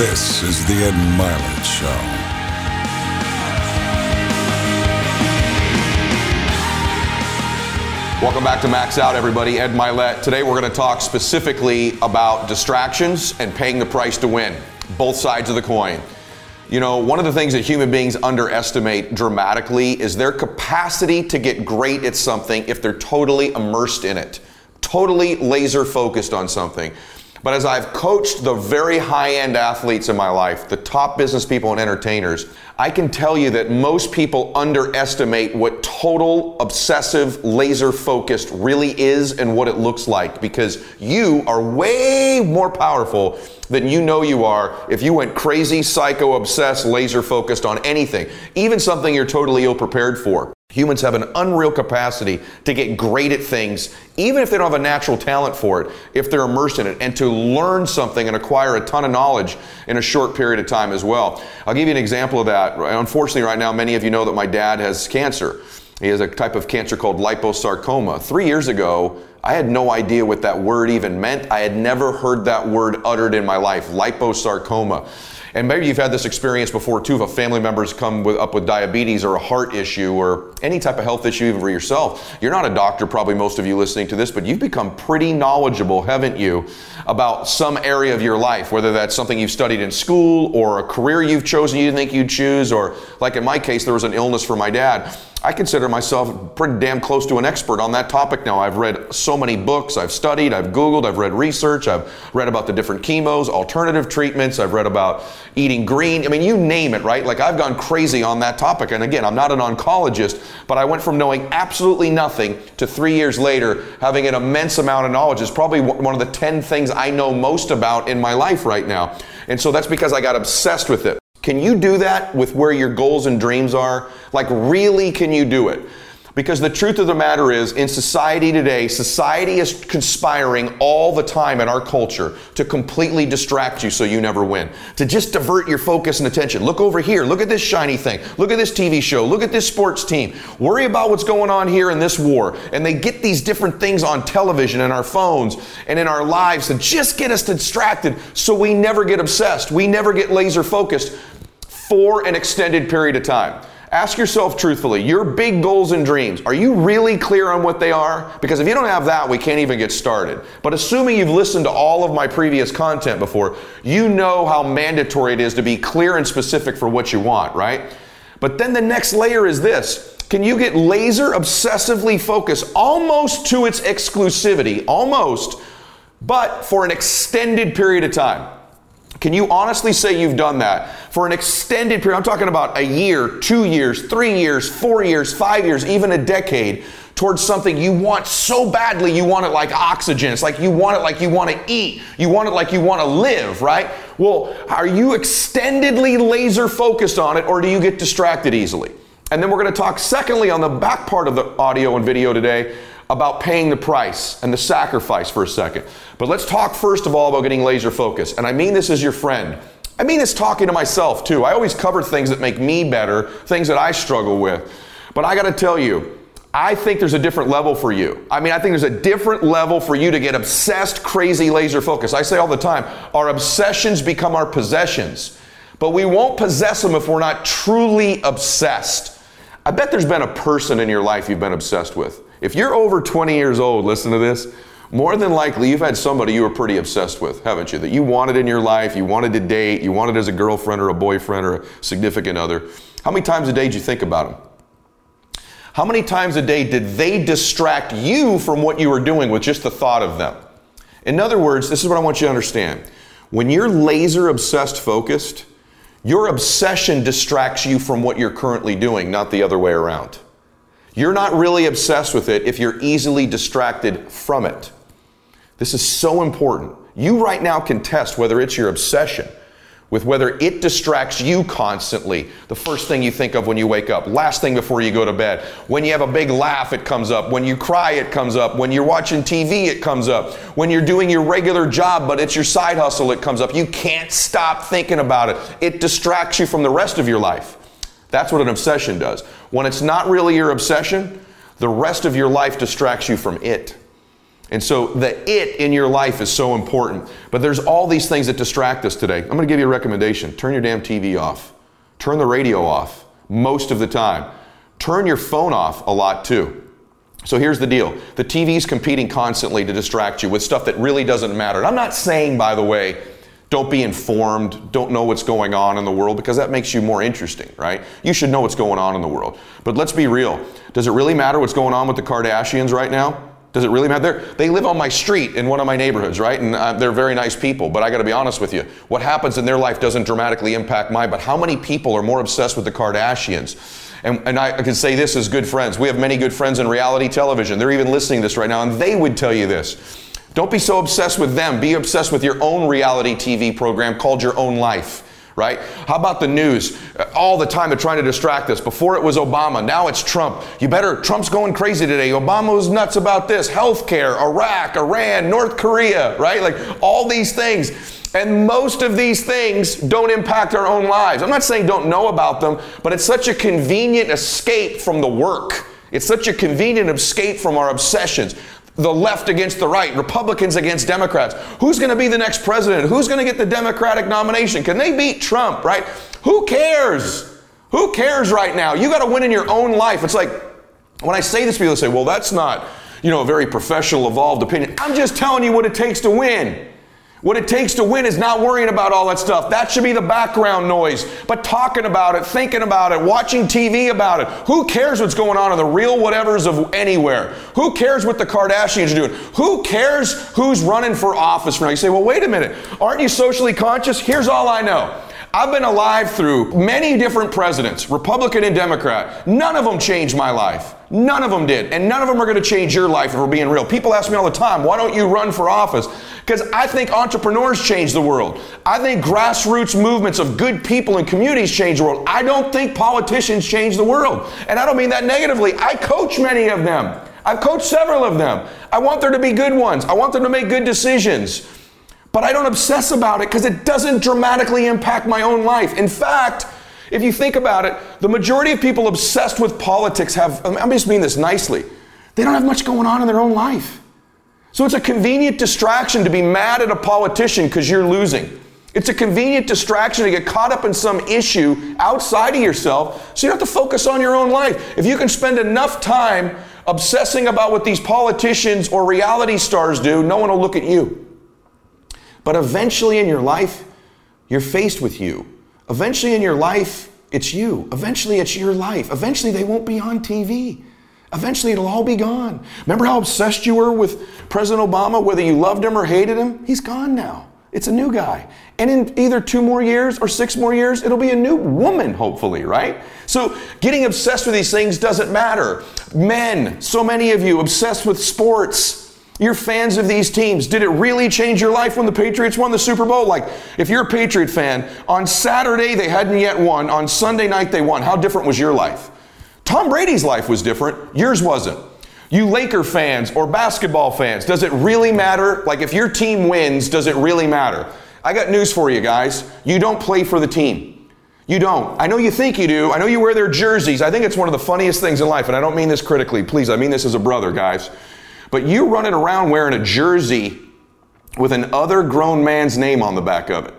This is the Ed Mylett Show. Welcome back to Max Out, everybody. Ed Mylett. Today we're going to talk specifically about distractions and paying the price to win, both sides of the coin. You know, one of the things that human beings underestimate dramatically is their capacity to get great at something if they're totally immersed in it, totally laser focused on something. But as I've coached the very high end athletes in my life, the top business people and entertainers, I can tell you that most people underestimate what total obsessive laser focused really is and what it looks like because you are way more powerful than you know you are if you went crazy, psycho, obsessed, laser focused on anything, even something you're totally ill prepared for. Humans have an unreal capacity to get great at things, even if they don't have a natural talent for it, if they're immersed in it, and to learn something and acquire a ton of knowledge in a short period of time as well. I'll give you an example of that. Unfortunately, right now, many of you know that my dad has cancer. He has a type of cancer called liposarcoma. Three years ago, I had no idea what that word even meant. I had never heard that word uttered in my life, liposarcoma. And maybe you've had this experience before too, if a family member's come with, up with diabetes or a heart issue or any type of health issue even for yourself. You're not a doctor, probably most of you listening to this, but you've become pretty knowledgeable, haven't you, about some area of your life, whether that's something you've studied in school or a career you've chosen you think you'd choose, or like in my case, there was an illness for my dad. I consider myself pretty damn close to an expert on that topic now. I've read so many books, I've studied, I've Googled, I've read research, I've read about the different chemos, alternative treatments, I've read about eating green. I mean, you name it, right? Like I've gone crazy on that topic. And again, I'm not an oncologist, but I went from knowing absolutely nothing to three years later having an immense amount of knowledge. It's probably one of the 10 things I know most about in my life right now. And so that's because I got obsessed with it. Can you do that with where your goals and dreams are? Like, really, can you do it? Because the truth of the matter is, in society today, society is conspiring all the time in our culture to completely distract you so you never win. To just divert your focus and attention. Look over here. Look at this shiny thing. Look at this TV show. Look at this sports team. Worry about what's going on here in this war. And they get these different things on television and our phones and in our lives to just get us distracted so we never get obsessed. We never get laser focused for an extended period of time. Ask yourself truthfully, your big goals and dreams, are you really clear on what they are? Because if you don't have that, we can't even get started. But assuming you've listened to all of my previous content before, you know how mandatory it is to be clear and specific for what you want, right? But then the next layer is this. Can you get laser obsessively focused almost to its exclusivity, almost, but for an extended period of time? Can you honestly say you've done that for an extended period? I'm talking about a year, two years, three years, four years, five years, even a decade towards something you want so badly, you want it like oxygen. It's like you want it like you want to eat. You want it like you want to live, right? Well, are you extendedly laser focused on it or do you get distracted easily? And then we're going to talk, secondly, on the back part of the audio and video today about paying the price and the sacrifice for a second. But let's talk first of all about getting laser focused. And I mean this as your friend. I mean this talking to myself too. I always cover things that make me better, things that I struggle with. But I got to tell you, I think there's a different level for you. I mean, I think there's a different level for you to get obsessed, crazy laser focus. I say all the time, our obsessions become our possessions. But we won't possess them if we're not truly obsessed. I bet there's been a person in your life you've been obsessed with. If you're over 20 years old, listen to this. More than likely, you've had somebody you were pretty obsessed with, haven't you? That you wanted in your life, you wanted to date, you wanted as a girlfriend or a boyfriend or a significant other. How many times a day did you think about them? How many times a day did they distract you from what you were doing with just the thought of them? In other words, this is what I want you to understand. When you're laser obsessed focused, your obsession distracts you from what you're currently doing, not the other way around. You're not really obsessed with it if you're easily distracted from it. This is so important. You right now can test whether it's your obsession with whether it distracts you constantly. The first thing you think of when you wake up, last thing before you go to bed. When you have a big laugh, it comes up. When you cry, it comes up. When you're watching TV, it comes up. When you're doing your regular job, but it's your side hustle, it comes up. You can't stop thinking about it. It distracts you from the rest of your life. That's what an obsession does. When it's not really your obsession, the rest of your life distracts you from it. And so the it in your life is so important. But there's all these things that distract us today. I'm going to give you a recommendation. Turn your damn TV off. Turn the radio off most of the time. Turn your phone off a lot too. So here's the deal. The TV's competing constantly to distract you with stuff that really doesn't matter. And I'm not saying by the way don't be informed, don't know what's going on in the world because that makes you more interesting, right? You should know what's going on in the world. But let's be real. Does it really matter what's going on with the Kardashians right now? Does it really matter? They're, they live on my street in one of my neighborhoods, right? And uh, they're very nice people. But I got to be honest with you. What happens in their life doesn't dramatically impact mine. But how many people are more obsessed with the Kardashians? And, and I, I can say this as good friends. We have many good friends in reality television. They're even listening to this right now, and they would tell you this. Don't be so obsessed with them. Be obsessed with your own reality TV program called Your Own Life right? How about the news? Uh, all the time they're trying to distract us. Before it was Obama, now it's Trump. You better, Trump's going crazy today. Obama was nuts about this healthcare, Iraq, Iran, North Korea, right? Like all these things. And most of these things don't impact our own lives. I'm not saying don't know about them, but it's such a convenient escape from the work. It's such a convenient escape from our obsessions the left against the right, Republicans against Democrats. Who's going to be the next president? Who's going to get the Democratic nomination? Can they beat Trump, right? Who cares? Who cares right now? You got to win in your own life. It's like when I say this, people say, well, that's not, you know, a very professional, evolved opinion. I'm just telling you what it takes to win. What it takes to win is not worrying about all that stuff. That should be the background noise. But talking about it, thinking about it, watching TV about it. Who cares what's going on in the real whatevers of anywhere? Who cares what the Kardashians are doing? Who cares who's running for office now? You say, well, wait a minute. Aren't you socially conscious? Here's all I know. I've been alive through many different presidents, Republican and Democrat. None of them changed my life. None of them did. And none of them are going to change your life if we're being real. People ask me all the time, why don't you run for office? Because I think entrepreneurs change the world. I think grassroots movements of good people and communities change the world. I don't think politicians change the world. And I don't mean that negatively. I coach many of them. I've coached several of them. I want there to be good ones. I want them to make good decisions. But I don't obsess about it because it doesn't dramatically impact my own life. In fact, if you think about it, the majority of people obsessed with politics have, I'm just mean this nicely, they don't have much going on in their own life. So it's a convenient distraction to be mad at a politician because you're losing. It's a convenient distraction to get caught up in some issue outside of yourself so you don't have to focus on your own life. If you can spend enough time obsessing about what these politicians or reality stars do, no one will look at you. But eventually in your life, you're faced with you. Eventually in your life, it's you. Eventually it's your life. Eventually they won't be on TV. Eventually it'll all be gone. Remember how obsessed you were with President Obama, whether you loved him or hated him? He's gone now. It's a new guy. And in either two more years or six more years, it'll be a new woman, hopefully, right? So getting obsessed with these things doesn't matter. Men, so many of you obsessed with sports. You're fans of these teams. Did it really change your life when the Patriots won the Super Bowl? Like, if you're a Patriot fan, on Saturday they hadn't yet won, on Sunday night they won. How different was your life? Tom Brady's life was different, yours wasn't. You Laker fans or basketball fans, does it really matter? Like, if your team wins, does it really matter? I got news for you guys. You don't play for the team. You don't. I know you think you do. I know you wear their jerseys. I think it's one of the funniest things in life, and I don't mean this critically. Please, I mean this as a brother, guys. But you running around wearing a jersey with an other grown man's name on the back of it.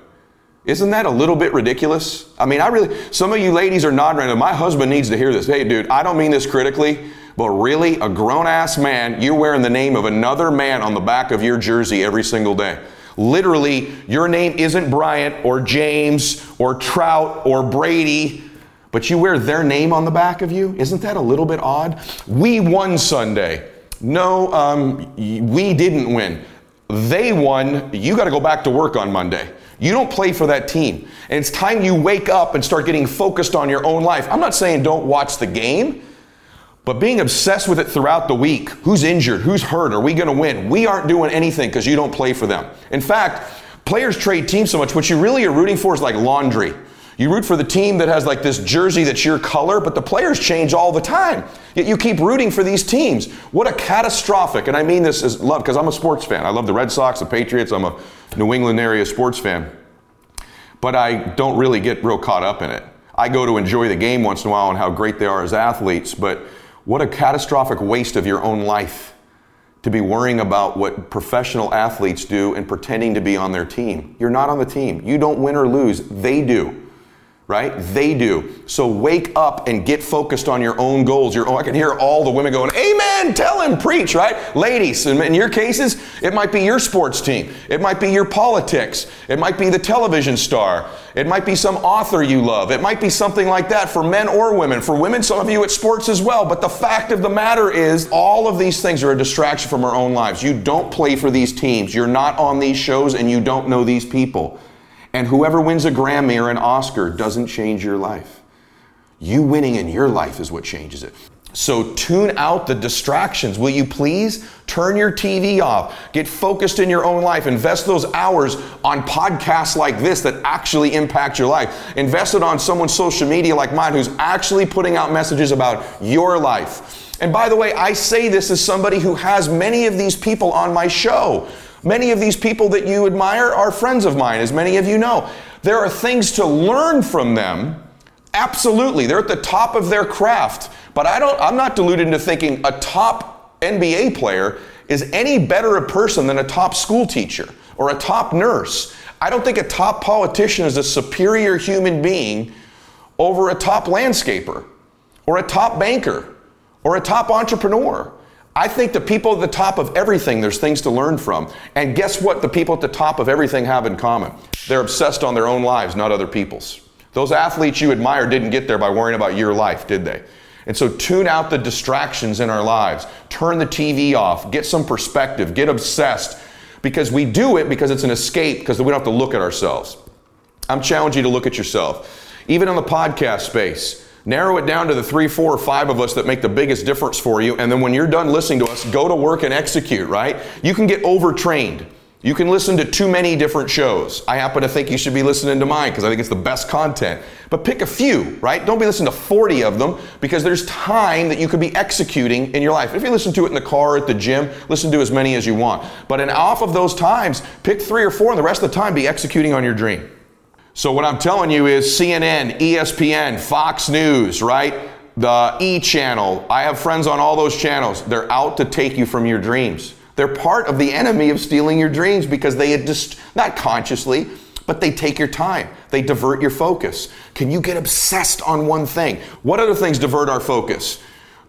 Isn't that a little bit ridiculous? I mean, I really, some of you ladies are nodding right My husband needs to hear this. Hey, dude, I don't mean this critically, but really, a grown ass man, you're wearing the name of another man on the back of your jersey every single day. Literally, your name isn't Bryant or James or Trout or Brady, but you wear their name on the back of you. Isn't that a little bit odd? We won Sunday. No, um, we didn't win. They won. You got to go back to work on Monday. You don't play for that team. And it's time you wake up and start getting focused on your own life. I'm not saying don't watch the game, but being obsessed with it throughout the week who's injured? Who's hurt? Are we going to win? We aren't doing anything because you don't play for them. In fact, players trade teams so much. What you really are rooting for is like laundry. You root for the team that has like this jersey that's your color, but the players change all the time. Yet you keep rooting for these teams. What a catastrophic, and I mean this as love, because I'm a sports fan. I love the Red Sox, the Patriots, I'm a New England area sports fan. But I don't really get real caught up in it. I go to enjoy the game once in a while and how great they are as athletes, but what a catastrophic waste of your own life to be worrying about what professional athletes do and pretending to be on their team. You're not on the team. You don't win or lose, they do right? They do. So wake up and get focused on your own goals. Your own, I can hear all the women going, Amen, tell him, preach, right? Ladies, in your cases, it might be your sports team. It might be your politics. It might be the television star. It might be some author you love. It might be something like that for men or women. For women, some of you at sports as well. But the fact of the matter is, all of these things are a distraction from our own lives. You don't play for these teams. You're not on these shows and you don't know these people. And whoever wins a Grammy or an Oscar doesn't change your life. You winning in your life is what changes it. So tune out the distractions. Will you please turn your TV off? Get focused in your own life. Invest those hours on podcasts like this that actually impact your life. Invest it on someone's social media like mine who's actually putting out messages about your life. And by the way, I say this as somebody who has many of these people on my show. Many of these people that you admire are friends of mine, as many of you know. There are things to learn from them. Absolutely. They're at the top of their craft. But I don't I'm not deluded into thinking a top NBA player is any better a person than a top school teacher or a top nurse. I don't think a top politician is a superior human being over a top landscaper or a top banker or a top entrepreneur. I think the people at the top of everything, there's things to learn from. And guess what the people at the top of everything have in common? They're obsessed on their own lives, not other people's. Those athletes you admire didn't get there by worrying about your life, did they? And so tune out the distractions in our lives. Turn the TV off. Get some perspective. Get obsessed. Because we do it because it's an escape, because we don't have to look at ourselves. I'm challenging you to look at yourself. Even in the podcast space, Narrow it down to the three, four, or five of us that make the biggest difference for you. And then when you're done listening to us, go to work and execute, right? You can get overtrained. You can listen to too many different shows. I happen to think you should be listening to mine because I think it's the best content. But pick a few, right? Don't be listening to 40 of them because there's time that you could be executing in your life. If you listen to it in the car, at the gym, listen to as many as you want. But in off of those times, pick three or four and the rest of the time be executing on your dream. So, what I'm telling you is CNN, ESPN, Fox News, right? The E channel. I have friends on all those channels. They're out to take you from your dreams. They're part of the enemy of stealing your dreams because they just, not consciously, but they take your time. They divert your focus. Can you get obsessed on one thing? What other things divert our focus?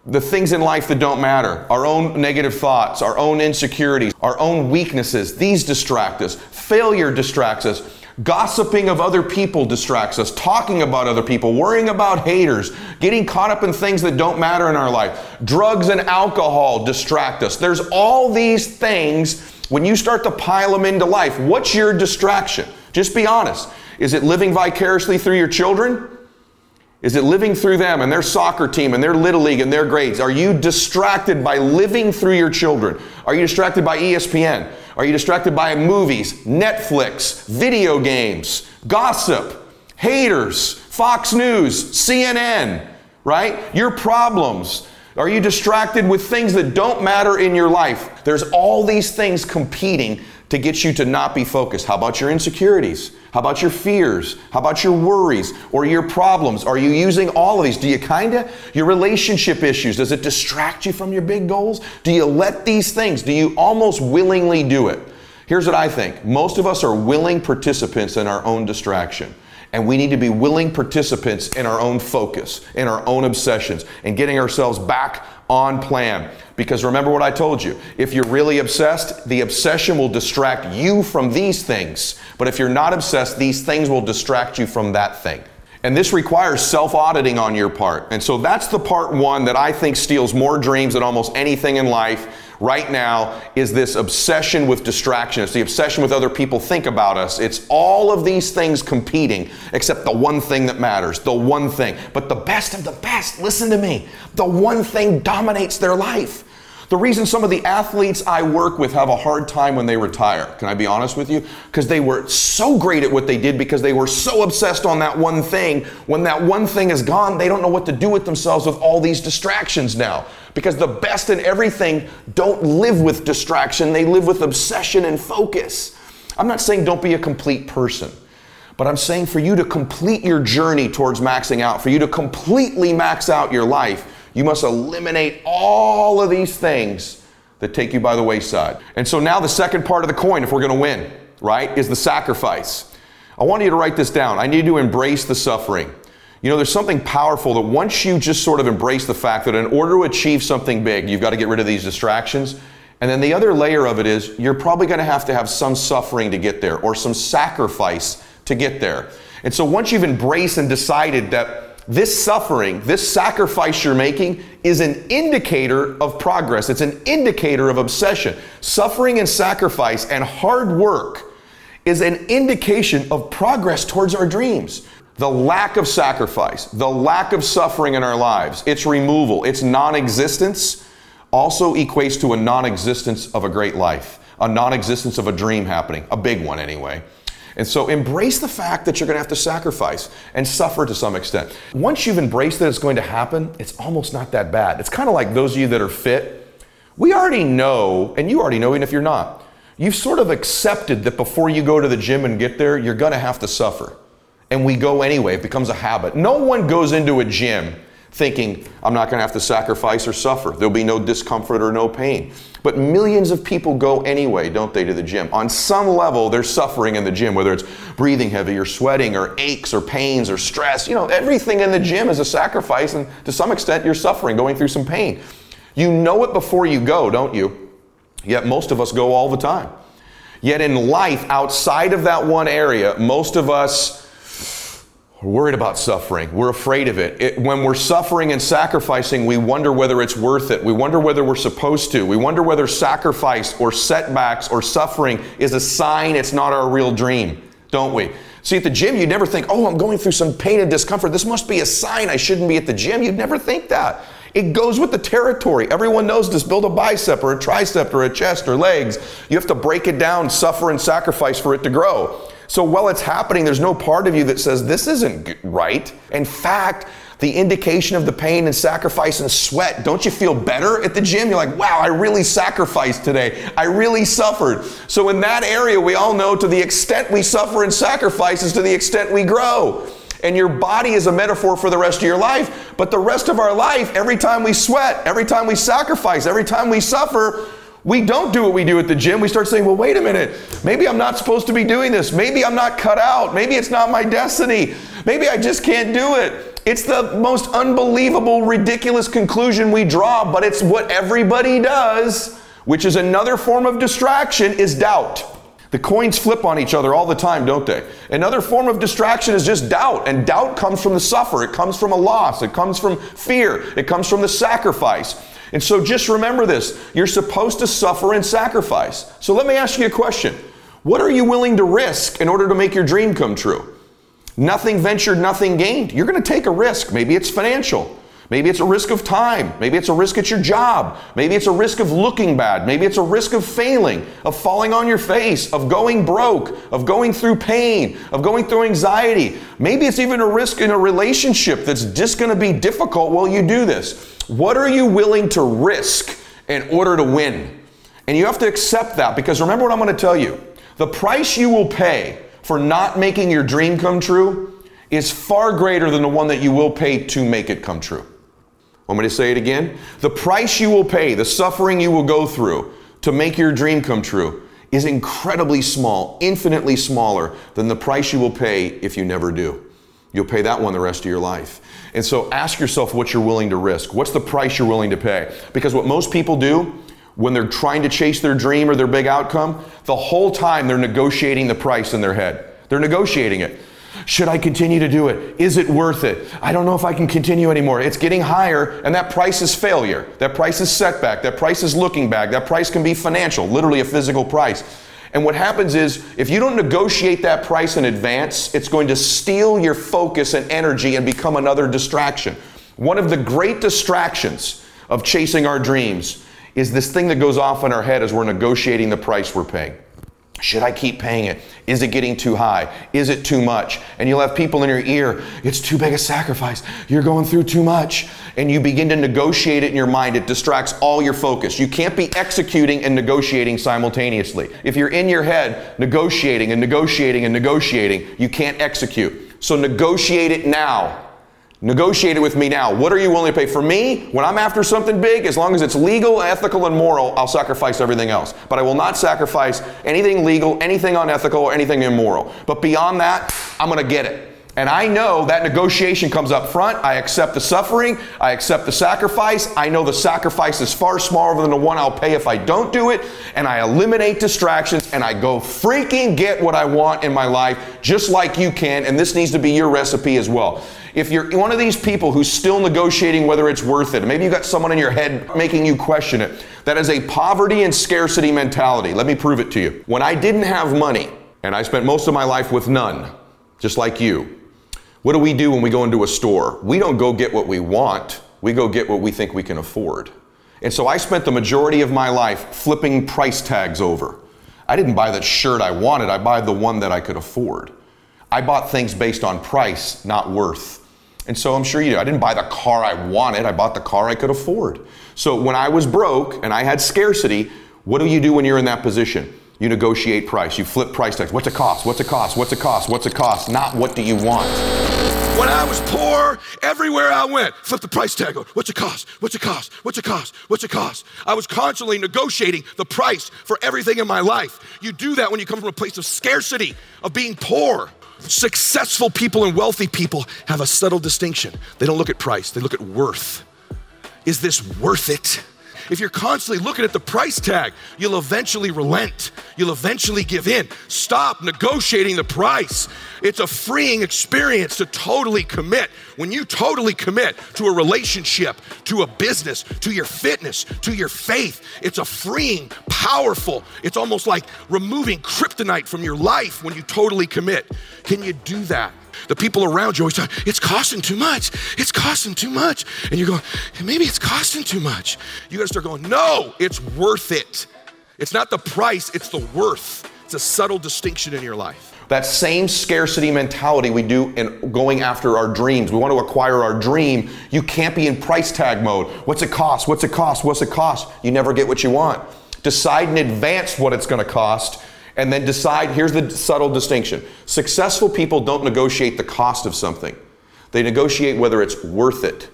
The things in life that don't matter, our own negative thoughts, our own insecurities, our own weaknesses, these distract us. Failure distracts us. Gossiping of other people distracts us. Talking about other people, worrying about haters, getting caught up in things that don't matter in our life. Drugs and alcohol distract us. There's all these things. When you start to pile them into life, what's your distraction? Just be honest. Is it living vicariously through your children? Is it living through them and their soccer team and their little league and their grades? Are you distracted by living through your children? Are you distracted by ESPN? Are you distracted by movies, Netflix, video games, gossip, haters, Fox News, CNN, right? Your problems. Are you distracted with things that don't matter in your life? There's all these things competing to get you to not be focused. How about your insecurities? How about your fears? How about your worries or your problems? Are you using all of these? Do you kind of, your relationship issues, does it distract you from your big goals? Do you let these things, do you almost willingly do it? Here's what I think most of us are willing participants in our own distraction. And we need to be willing participants in our own focus, in our own obsessions, and getting ourselves back on plan. Because remember what I told you if you're really obsessed, the obsession will distract you from these things. But if you're not obsessed, these things will distract you from that thing. And this requires self auditing on your part. And so that's the part one that I think steals more dreams than almost anything in life right now is this obsession with distraction. It's the obsession with other people think about us. It's all of these things competing, except the one thing that matters, the one thing. But the best of the best, listen to me, the one thing dominates their life. The reason some of the athletes I work with have a hard time when they retire, can I be honest with you? Because they were so great at what they did because they were so obsessed on that one thing. When that one thing is gone, they don't know what to do with themselves with all these distractions now. Because the best in everything don't live with distraction, they live with obsession and focus. I'm not saying don't be a complete person. But I'm saying for you to complete your journey towards maxing out, for you to completely max out your life, you must eliminate all of these things that take you by the wayside. And so now the second part of the coin, if we're going to win, right, is the sacrifice. I want you to write this down. I need to embrace the suffering. You know, there's something powerful that once you just sort of embrace the fact that in order to achieve something big, you've got to get rid of these distractions. And then the other layer of it is you're probably going to have to have some suffering to get there or some sacrifice to get there. And so once you've embraced and decided that this suffering, this sacrifice you're making is an indicator of progress. It's an indicator of obsession. Suffering and sacrifice and hard work is an indication of progress towards our dreams. The lack of sacrifice, the lack of suffering in our lives, its removal, its non existence also equates to a non existence of a great life, a non existence of a dream happening, a big one anyway. And so embrace the fact that you're going to have to sacrifice and suffer to some extent. Once you've embraced that it's going to happen, it's almost not that bad. It's kind of like those of you that are fit. We already know, and you already know, even if you're not, you've sort of accepted that before you go to the gym and get there, you're going to have to suffer. And we go anyway, it becomes a habit. No one goes into a gym thinking, I'm not going to have to sacrifice or suffer. There'll be no discomfort or no pain. But millions of people go anyway, don't they, to the gym? On some level, they're suffering in the gym, whether it's breathing heavy or sweating or aches or pains or stress. You know, everything in the gym is a sacrifice, and to some extent, you're suffering, going through some pain. You know it before you go, don't you? Yet most of us go all the time. Yet in life, outside of that one area, most of us we're worried about suffering. We're afraid of it. it. When we're suffering and sacrificing, we wonder whether it's worth it. We wonder whether we're supposed to. We wonder whether sacrifice or setbacks or suffering is a sign it's not our real dream, don't we? See, at the gym, you'd never think, oh, I'm going through some pain and discomfort. This must be a sign I shouldn't be at the gym. You'd never think that. It goes with the territory. Everyone knows to build a bicep or a tricep or a chest or legs. You have to break it down, suffer, and sacrifice for it to grow. So while it's happening, there's no part of you that says this isn't right. In fact, the indication of the pain and sacrifice and sweat, don't you feel better at the gym? You're like, wow, I really sacrificed today. I really suffered. So in that area, we all know to the extent we suffer and sacrifice is to the extent we grow. And your body is a metaphor for the rest of your life. But the rest of our life, every time we sweat, every time we sacrifice, every time we suffer, we don't do what we do at the gym. We start saying, well, wait a minute. Maybe I'm not supposed to be doing this. Maybe I'm not cut out. Maybe it's not my destiny. Maybe I just can't do it. It's the most unbelievable, ridiculous conclusion we draw, but it's what everybody does, which is another form of distraction, is doubt. The coins flip on each other all the time, don't they? Another form of distraction is just doubt, and doubt comes from the suffer. It comes from a loss. It comes from fear. It comes from the sacrifice. And so just remember this you're supposed to suffer and sacrifice. So let me ask you a question What are you willing to risk in order to make your dream come true? Nothing ventured, nothing gained. You're going to take a risk. Maybe it's financial. Maybe it's a risk of time. Maybe it's a risk at your job. Maybe it's a risk of looking bad. Maybe it's a risk of failing, of falling on your face, of going broke, of going through pain, of going through anxiety. Maybe it's even a risk in a relationship that's just going to be difficult while you do this. What are you willing to risk in order to win? And you have to accept that because remember what I'm going to tell you. The price you will pay for not making your dream come true is far greater than the one that you will pay to make it come true. Want me to say it again? The price you will pay, the suffering you will go through to make your dream come true is incredibly small, infinitely smaller than the price you will pay if you never do. You'll pay that one the rest of your life. And so ask yourself what you're willing to risk. What's the price you're willing to pay? Because what most people do when they're trying to chase their dream or their big outcome, the whole time they're negotiating the price in their head. They're negotiating it. Should I continue to do it? Is it worth it? I don't know if I can continue anymore. It's getting higher, and that price is failure. That price is setback. That price is looking back. That price can be financial, literally a physical price. And what happens is, if you don't negotiate that price in advance, it's going to steal your focus and energy and become another distraction. One of the great distractions of chasing our dreams is this thing that goes off in our head as we're negotiating the price we're paying. Should I keep paying it? Is it getting too high? Is it too much? And you'll have people in your ear, it's too big a sacrifice. You're going through too much. And you begin to negotiate it in your mind. It distracts all your focus. You can't be executing and negotiating simultaneously. If you're in your head negotiating and negotiating and negotiating, you can't execute. So negotiate it now. Negotiate it with me now. What are you willing to pay? For me, when I'm after something big, as long as it's legal, ethical, and moral, I'll sacrifice everything else. But I will not sacrifice anything legal, anything unethical, or anything immoral. But beyond that, I'm going to get it. And I know that negotiation comes up front. I accept the suffering. I accept the sacrifice. I know the sacrifice is far smaller than the one I'll pay if I don't do it. And I eliminate distractions and I go freaking get what I want in my life, just like you can. And this needs to be your recipe as well. If you're one of these people who's still negotiating whether it's worth it, maybe you've got someone in your head making you question it, that is a poverty and scarcity mentality. Let me prove it to you. When I didn't have money, and I spent most of my life with none, just like you, what do we do when we go into a store? We don't go get what we want, we go get what we think we can afford. And so I spent the majority of my life flipping price tags over. I didn't buy the shirt I wanted, I buy the one that I could afford. I bought things based on price, not worth. And so I'm sure you know, I didn't buy the car I wanted, I bought the car I could afford. So when I was broke and I had scarcity, what do you do when you're in that position? You negotiate price. You flip price tags. What's it cost? What's it cost? What's it cost? What's it cost? Not what do you want. When I was poor, everywhere I went, flip the price tag. What's it cost? What's it cost? What's it cost? What's it cost? I was constantly negotiating the price for everything in my life. You do that when you come from a place of scarcity, of being poor. Successful people and wealthy people have a subtle distinction. They don't look at price, they look at worth. Is this worth it? If you're constantly looking at the price tag, you'll eventually relent. You'll eventually give in. Stop negotiating the price. It's a freeing experience to totally commit. When you totally commit to a relationship, to a business, to your fitness, to your faith, it's a freeing, powerful, it's almost like removing kryptonite from your life when you totally commit. Can you do that? The people around you always talk, it's costing too much. It's costing too much. And you're going, maybe it's costing too much. You gotta start going, no, it's worth it. It's not the price, it's the worth. It's a subtle distinction in your life. That same scarcity mentality we do in going after our dreams. We want to acquire our dream. You can't be in price tag mode. What's it cost? What's it cost? What's it cost? You never get what you want. Decide in advance what it's going to cost and then decide here's the subtle distinction successful people don't negotiate the cost of something, they negotiate whether it's worth it.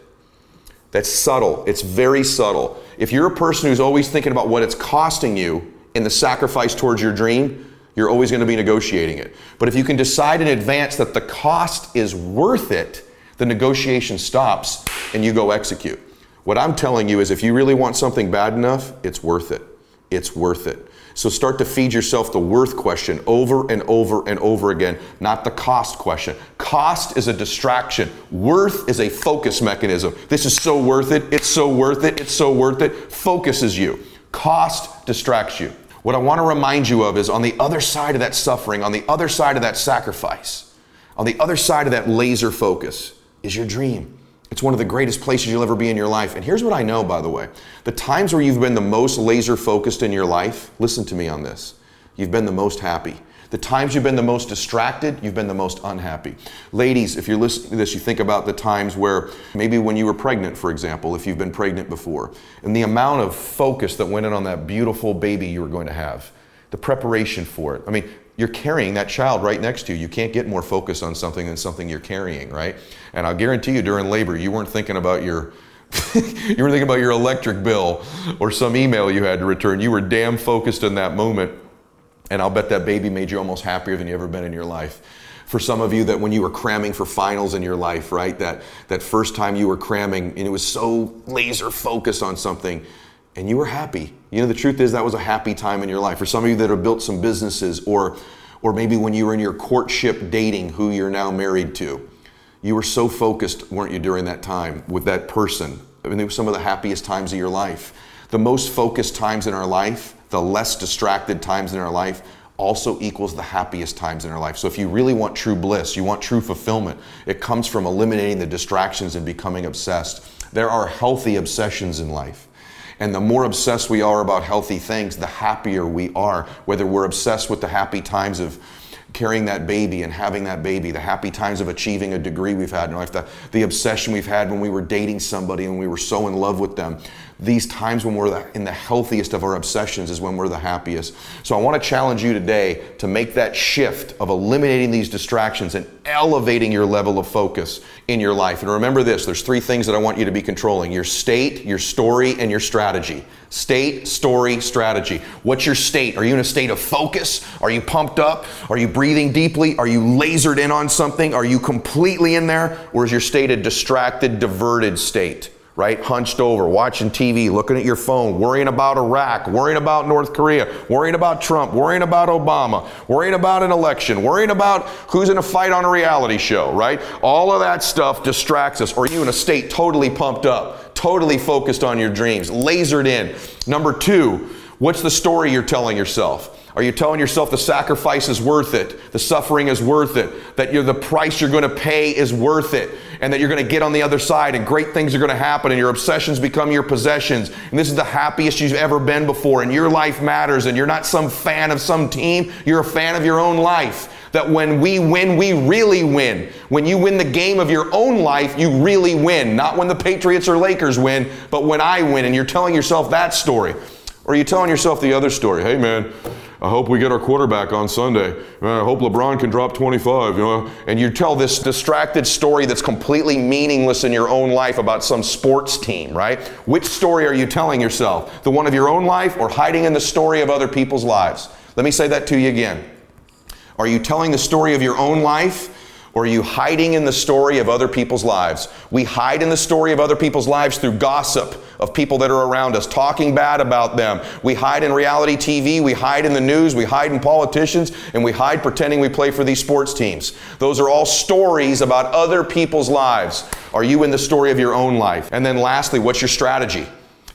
That's subtle, it's very subtle. If you're a person who's always thinking about what it's costing you in the sacrifice towards your dream, you're always going to be negotiating it. But if you can decide in advance that the cost is worth it, the negotiation stops and you go execute. What I'm telling you is if you really want something bad enough, it's worth it. It's worth it. So start to feed yourself the worth question over and over and over again, not the cost question. Cost is a distraction, worth is a focus mechanism. This is so worth it, it's so worth it, it's so worth it, focuses you. Cost distracts you. What I want to remind you of is on the other side of that suffering, on the other side of that sacrifice, on the other side of that laser focus is your dream. It's one of the greatest places you'll ever be in your life. And here's what I know, by the way the times where you've been the most laser focused in your life, listen to me on this. You've been the most happy. The times you've been the most distracted, you've been the most unhappy. Ladies, if you're listening to this, you think about the times where maybe when you were pregnant, for example, if you've been pregnant before, and the amount of focus that went in on that beautiful baby you were going to have, the preparation for it. I mean, you're carrying that child right next to you. You can't get more focus on something than something you're carrying, right? And I'll guarantee you during labor, you weren't thinking about your you were thinking about your electric bill or some email you had to return. You were damn focused in that moment. And I'll bet that baby made you almost happier than you ever been in your life. For some of you that when you were cramming for finals in your life, right? That that first time you were cramming and it was so laser focused on something and you were happy. You know, the truth is that was a happy time in your life. For some of you that have built some businesses, or, or maybe when you were in your courtship dating who you're now married to, you were so focused, weren't you, during that time with that person? I mean, it was some of the happiest times of your life. The most focused times in our life, the less distracted times in our life, also equals the happiest times in our life. So if you really want true bliss, you want true fulfillment, it comes from eliminating the distractions and becoming obsessed. There are healthy obsessions in life. And the more obsessed we are about healthy things, the happier we are. Whether we're obsessed with the happy times of carrying that baby and having that baby, the happy times of achieving a degree we've had in life, the, the obsession we've had when we were dating somebody and we were so in love with them. These times when we're in the healthiest of our obsessions is when we're the happiest. So I want to challenge you today to make that shift of eliminating these distractions and elevating your level of focus in your life. And remember this there's three things that I want you to be controlling your state, your story, and your strategy. State, story, strategy. What's your state? Are you in a state of focus? Are you pumped up? Are you breathing deeply? Are you lasered in on something? Are you completely in there? Or is your state a distracted, diverted state? Right? Hunched over, watching TV, looking at your phone, worrying about Iraq, worrying about North Korea, worrying about Trump, worrying about Obama, worrying about an election, worrying about who's in a fight on a reality show, right? All of that stuff distracts us. Or you in a state totally pumped up, totally focused on your dreams, lasered in. Number two, what's the story you're telling yourself? Are you telling yourself the sacrifice is worth it? The suffering is worth it? That the price you're going to pay is worth it? And that you're going to get on the other side and great things are going to happen and your obsessions become your possessions. And this is the happiest you've ever been before and your life matters and you're not some fan of some team, you're a fan of your own life. That when we win, we really win. When you win the game of your own life, you really win. Not when the Patriots or Lakers win, but when I win. And you're telling yourself that story. Or are you telling yourself the other story? Hey, man, I hope we get our quarterback on Sunday. Uh, I hope LeBron can drop 25, you know. And you tell this distracted story that's completely meaningless in your own life about some sports team, right? Which story are you telling yourself? The one of your own life or hiding in the story of other people's lives? Let me say that to you again. Are you telling the story of your own life or are you hiding in the story of other people's lives? We hide in the story of other people's lives through gossip of people that are around us, talking bad about them. We hide in reality TV, we hide in the news, we hide in politicians, and we hide pretending we play for these sports teams. Those are all stories about other people's lives. Are you in the story of your own life? And then lastly, what's your strategy?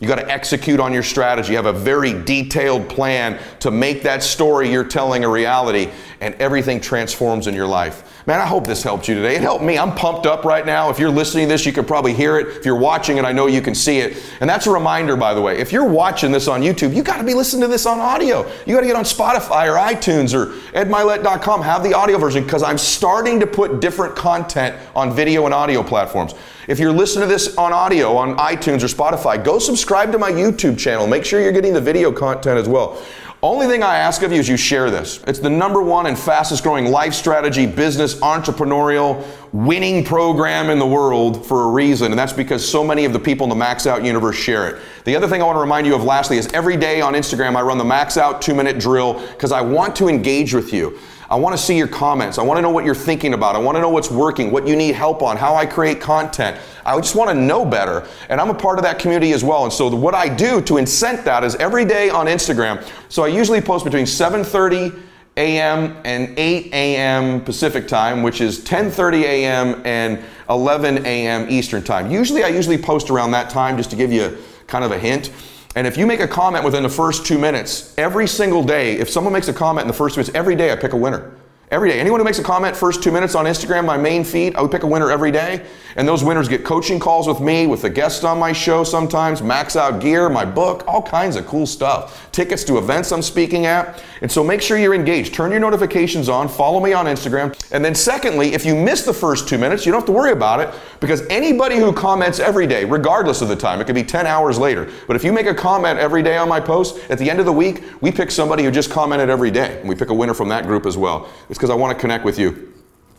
You got to execute on your strategy. You have a very detailed plan to make that story you're telling a reality, and everything transforms in your life. Man, I hope this helped you today. It helped me. I'm pumped up right now. If you're listening to this, you can probably hear it. If you're watching it, I know you can see it. And that's a reminder, by the way. If you're watching this on YouTube, you got to be listening to this on audio. You got to get on Spotify or iTunes or edmylett.com. Have the audio version because I'm starting to put different content on video and audio platforms. If you're listening to this on audio on iTunes or Spotify, go subscribe to my YouTube channel. Make sure you're getting the video content as well. Only thing I ask of you is you share this. It's the number one and fastest growing life strategy, business, entrepreneurial, winning program in the world for a reason, and that's because so many of the people in the Max Out universe share it. The other thing I want to remind you of lastly is every day on Instagram I run the Max Out two minute drill because I want to engage with you. I want to see your comments. I want to know what you're thinking about. I want to know what's working, what you need help on, how I create content. I just want to know better. And I'm a part of that community as well. And so what I do to incent that is every day on Instagram. So I usually post between 7:30 a.m. and 8 a.m. Pacific time, which is 10:30 a.m. and 11 a.m. Eastern time. Usually I usually post around that time just to give you kind of a hint. And if you make a comment within the first two minutes, every single day, if someone makes a comment in the first two minutes, every day I pick a winner. Every day. Anyone who makes a comment first two minutes on Instagram, my main feed, I would pick a winner every day. And those winners get coaching calls with me, with the guests on my show sometimes, max out gear, my book, all kinds of cool stuff. Tickets to events I'm speaking at. And so make sure you're engaged. Turn your notifications on, follow me on Instagram. And then secondly, if you miss the first two minutes, you don't have to worry about it because anybody who comments every day, regardless of the time, it could be 10 hours later. But if you make a comment every day on my post, at the end of the week, we pick somebody who just commented every day. And we pick a winner from that group as well. It's because I want to connect with you.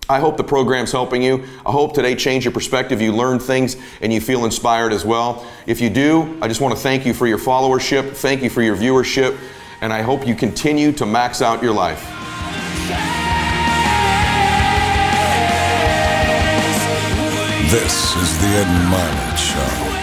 I hope the program's helping you. I hope today changed your perspective. You learned things and you feel inspired as well. If you do, I just want to thank you for your followership, thank you for your viewership, and I hope you continue to max out your life. This is the Ed Mylett Show.